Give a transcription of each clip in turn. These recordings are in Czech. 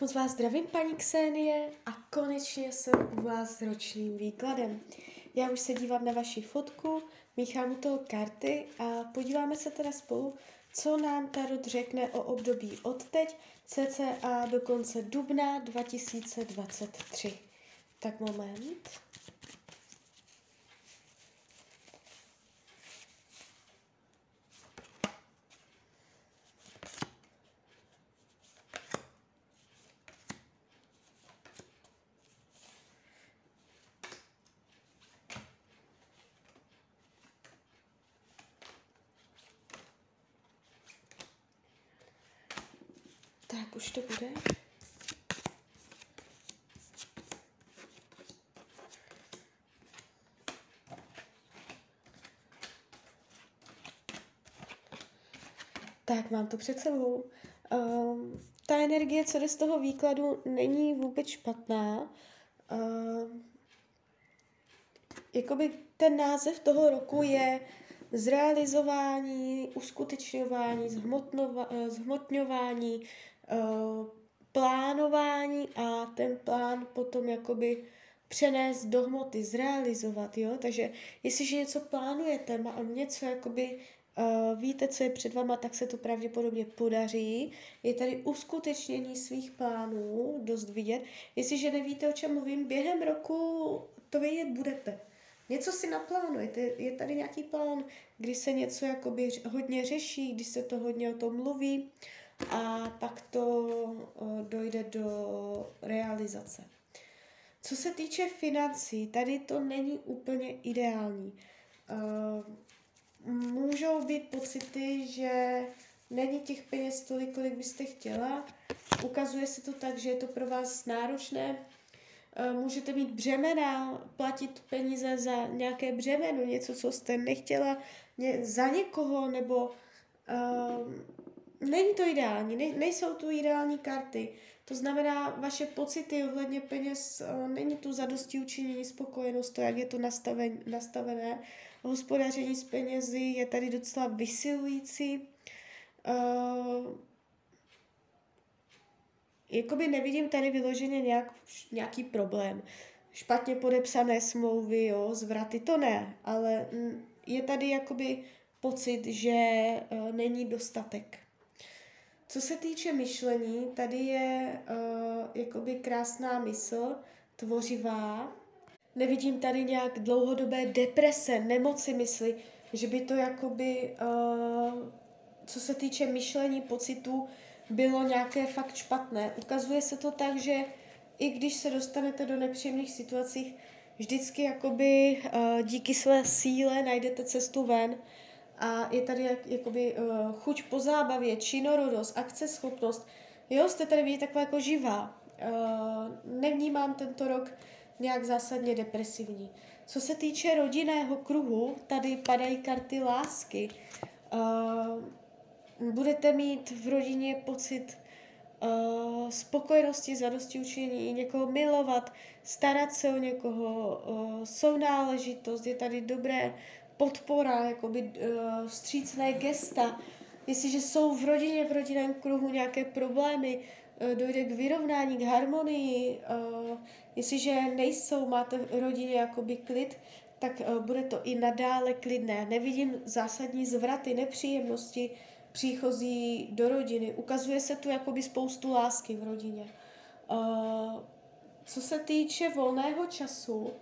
Moc vás zdravím, paní Ksenie, a konečně jsem u vás s ročním výkladem. Já už se dívám na vaši fotku, míchám u toho karty a podíváme se teda spolu, co nám Tarot řekne o období od teď, cca do konce dubna 2023. Tak moment. Tak, už to bude. Tak, mám to před sebou. Um, ta energie, co jde z toho výkladu, není vůbec špatná. Um, jakoby ten název toho roku je zrealizování, uskutečňování, zhmotňování, Eh, plánování a ten plán potom jakoby přenést do hmoty, zrealizovat, jo? Takže jestliže něco plánujete, má něco jakoby uh, víte, co je před vama, tak se to pravděpodobně podaří. Je tady uskutečnění svých plánů, dost vidět. Jestliže nevíte, o čem mluvím, během roku to vědět budete. Něco si naplánujete, je tady nějaký plán, kdy se něco jakoby hodně řeší, kdy se to hodně o tom mluví a pak to dojde do realizace. Co se týče financí, tady to není úplně ideální. Můžou být pocity, že není těch peněz tolik, kolik byste chtěla. Ukazuje se to tak, že je to pro vás náročné. Můžete mít břemena, platit peníze za nějaké břemeno, něco, co jste nechtěla za někoho, nebo není to ideální, ne, nejsou tu ideální karty. To znamená, vaše pocity ohledně peněz, uh, není tu zadosti učinění, spokojenost, to, jak je to nastaven, nastavené. Hospodaření s penězi je tady docela vysilující. Uh, jakoby nevidím tady vyloženě nějak, nějaký problém. Špatně podepsané smlouvy, jo, zvraty, to ne, ale je tady jakoby pocit, že uh, není dostatek. Co se týče myšlení, tady je uh, jakoby krásná mysl, tvořivá. Nevidím tady nějak dlouhodobé deprese, nemoci mysli, že by to jakoby, uh, co se týče myšlení, pocitů, bylo nějaké fakt špatné. Ukazuje se to tak, že i když se dostanete do nepříjemných situací, vždycky jakoby uh, díky své síle najdete cestu ven a je tady jak, jakoby uh, chuť po zábavě, činorodost, akceschopnost. Jo, jste tady vidět taková jako živá. Uh, nevnímám tento rok nějak zásadně depresivní. Co se týče rodinného kruhu, tady padají karty lásky. Uh, budete mít v rodině pocit uh, spokojenosti, zadosti učení, někoho milovat, starat se o někoho, uh, sounáležitost, je tady dobré podpora, jakoby uh, vstřícné gesta. Jestliže jsou v rodině, v rodinném kruhu nějaké problémy, uh, dojde k vyrovnání, k harmonii, uh, jestliže nejsou, máte v rodině jakoby klid, tak bude to i nadále klidné. Nevidím zásadní zvraty, nepříjemnosti příchozí do rodiny. Ukazuje se tu jakoby spoustu lásky v rodině. Co se týče volného času,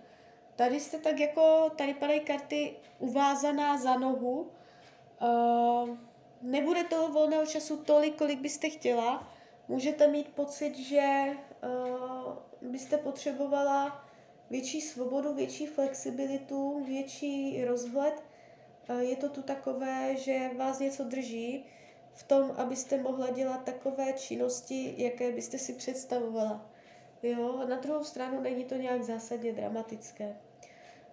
Tady jste tak jako, tady padají karty uvázaná za nohu. Uh, nebude toho volného času tolik, kolik byste chtěla. Můžete mít pocit, že uh, byste potřebovala větší svobodu, větší flexibilitu, větší rozhled. Uh, je to tu takové, že vás něco drží v tom, abyste mohla dělat takové činnosti, jaké byste si představovala. Jo, na druhou stranu není to nějak zásadně dramatické.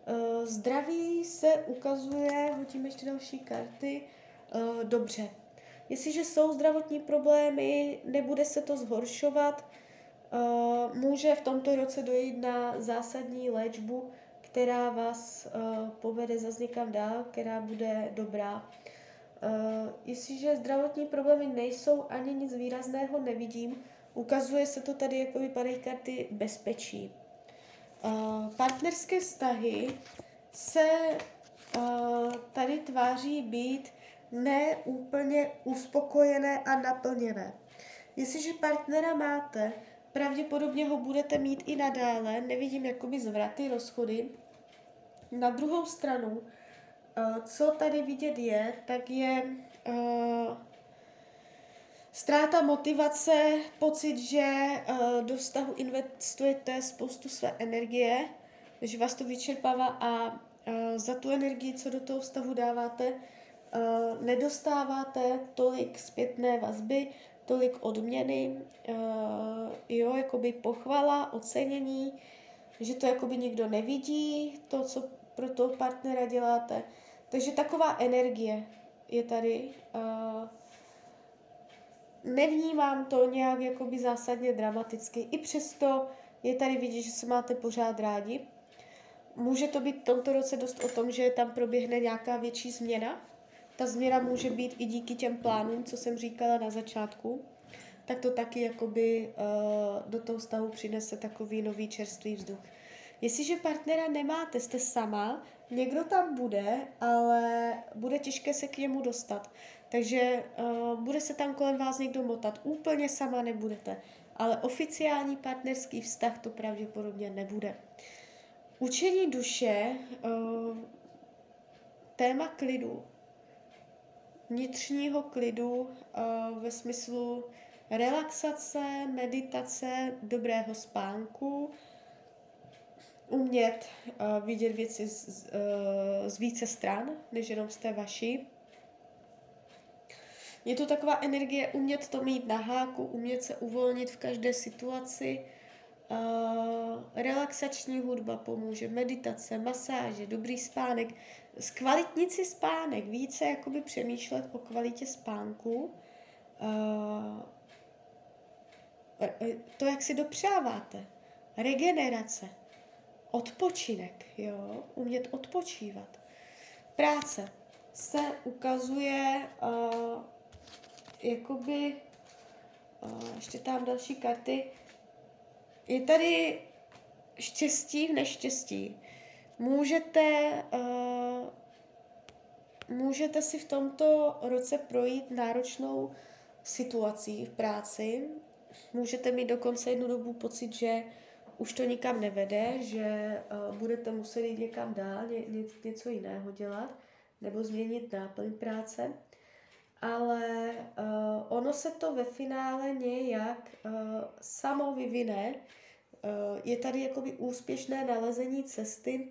Eh, zdraví se ukazuje, hodíme ještě další karty, eh, dobře. Jestliže jsou zdravotní problémy, nebude se to zhoršovat, eh, může v tomto roce dojít na zásadní léčbu, která vás povede zase někam dál, která bude dobrá. Jestliže zdravotní problémy nejsou ani nic výrazného nevidím, Ukazuje se to tady, jako vypadají karty bezpečí. Uh, partnerské vztahy se uh, tady tváří být neúplně uspokojené a naplněné. Jestliže partnera máte, pravděpodobně ho budete mít i nadále, nevidím jakoby zvraty, rozchody. Na druhou stranu, uh, co tady vidět je, tak je uh, Ztráta motivace, pocit, že uh, do vztahu investujete spoustu své energie, že vás to vyčerpává a uh, za tu energii, co do toho vztahu dáváte, uh, nedostáváte tolik zpětné vazby, tolik odměny, jo, jakoby pochvala, ocenění, že to jakoby nikdo nevidí, to, co pro toho partnera děláte. Takže taková energie je tady. Nevnímám to nějak jakoby zásadně dramaticky. I přesto je tady vidět, že se máte pořád rádi. Může to být v tomto roce dost o tom, že tam proběhne nějaká větší změna. Ta změna může být i díky těm plánům, co jsem říkala na začátku. Tak to taky jakoby uh, do toho stavu přinese takový nový čerstvý vzduch. Jestliže partnera nemáte, jste sama, někdo tam bude, ale bude těžké se k němu dostat. Takže uh, bude se tam kolem vás někdo motat. Úplně sama nebudete. Ale oficiální partnerský vztah to pravděpodobně nebude. Učení duše, uh, téma klidu, vnitřního klidu uh, ve smyslu relaxace, meditace, dobrého spánku, umět uh, vidět věci z, z, z více stran, než jenom z té vaší. Je to taková energie umět to mít na háku, umět se uvolnit v každé situaci. Uh, relaxační hudba pomůže, meditace, masáže, dobrý spánek, zkvalitnit si spánek, více jakoby přemýšlet o kvalitě spánku. Uh, to, jak si dopřáváte, regenerace, odpočinek, jo, umět odpočívat. Práce se ukazuje uh, jakoby, ještě tam další karty, je tady štěstí v neštěstí. Můžete, uh, můžete si v tomto roce projít náročnou situací v práci. Můžete mít dokonce jednu dobu pocit, že už to nikam nevede, že uh, budete muset jít někam dál, ně, něco jiného dělat, nebo změnit náplň práce ale uh, ono se to ve finále nějak uh, samo vyvine. Uh, je tady jakoby úspěšné nalezení cesty,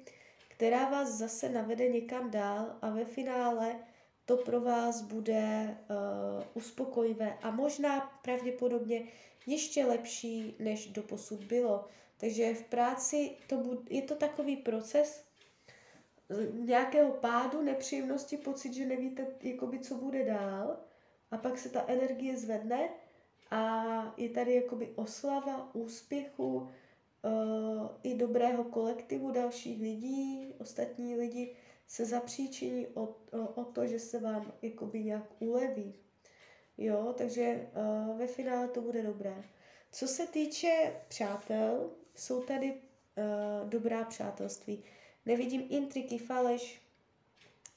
která vás zase navede někam dál a ve finále to pro vás bude uh, uspokojivé a možná pravděpodobně ještě lepší, než do posud bylo. Takže v práci to bude, je to takový proces, nějakého pádu, nepříjemnosti, pocit, že nevíte, jakoby, co bude dál a pak se ta energie zvedne a je tady jakoby oslava úspěchu uh, i dobrého kolektivu dalších lidí, ostatní lidi se zapříčiní o, o, o to, že se vám jakoby nějak uleví. Jo, takže uh, ve finále to bude dobré. Co se týče přátel, jsou tady uh, dobrá přátelství. Nevidím intriky, faleš,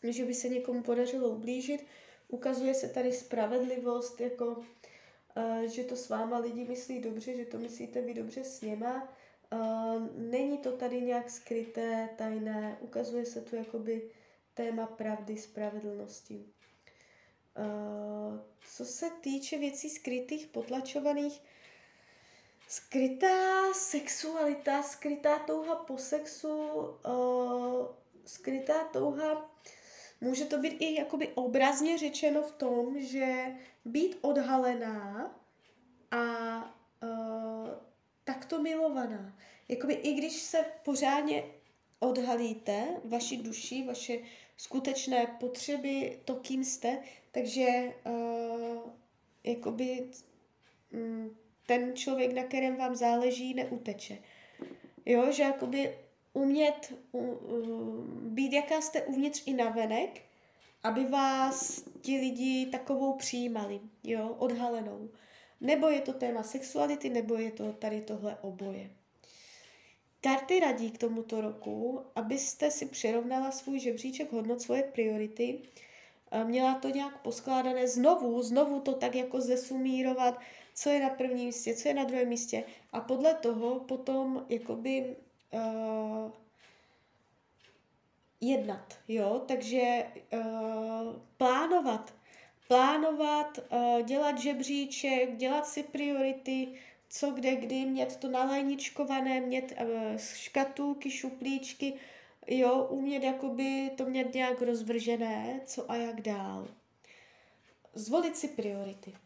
že by se někomu podařilo ublížit. Ukazuje se tady spravedlivost, jako uh, že to s váma lidi myslí dobře, že to myslíte vy dobře s něma. Uh, není to tady nějak skryté, tajné, ukazuje se tu jakoby téma pravdy, spravedlnosti. Uh, co se týče věcí skrytých, potlačovaných, Skrytá sexualita, skrytá touha po sexu, uh, skrytá touha, může to být i jakoby obrazně řečeno v tom, že být odhalená a uh, takto milovaná. Jakoby i když se pořádně odhalíte vaši duši, vaše skutečné potřeby, to, kým jste, takže uh, jakoby um, ten člověk, na kterém vám záleží, neuteče. Jo, že jakoby umět uh, být, jaká jste uvnitř i navenek, aby vás ti lidi takovou přijímali, jo, odhalenou. nebo je to téma sexuality, nebo je to tady tohle oboje. Karty radí k tomuto roku, abyste si přirovnala svůj žebříček hodnot, svoje priority, měla to nějak poskládané znovu, znovu to tak jako zesumírovat, co je na prvním místě, co je na druhém místě a podle toho potom jakoby uh, jednat, jo, takže uh, plánovat, plánovat, uh, dělat žebříček, dělat si priority, co kde kdy, mět to nalajničkované, mět uh, škatulky, šuplíčky, jo, umět jakoby to mět nějak rozvržené, co a jak dál. Zvolit si priority.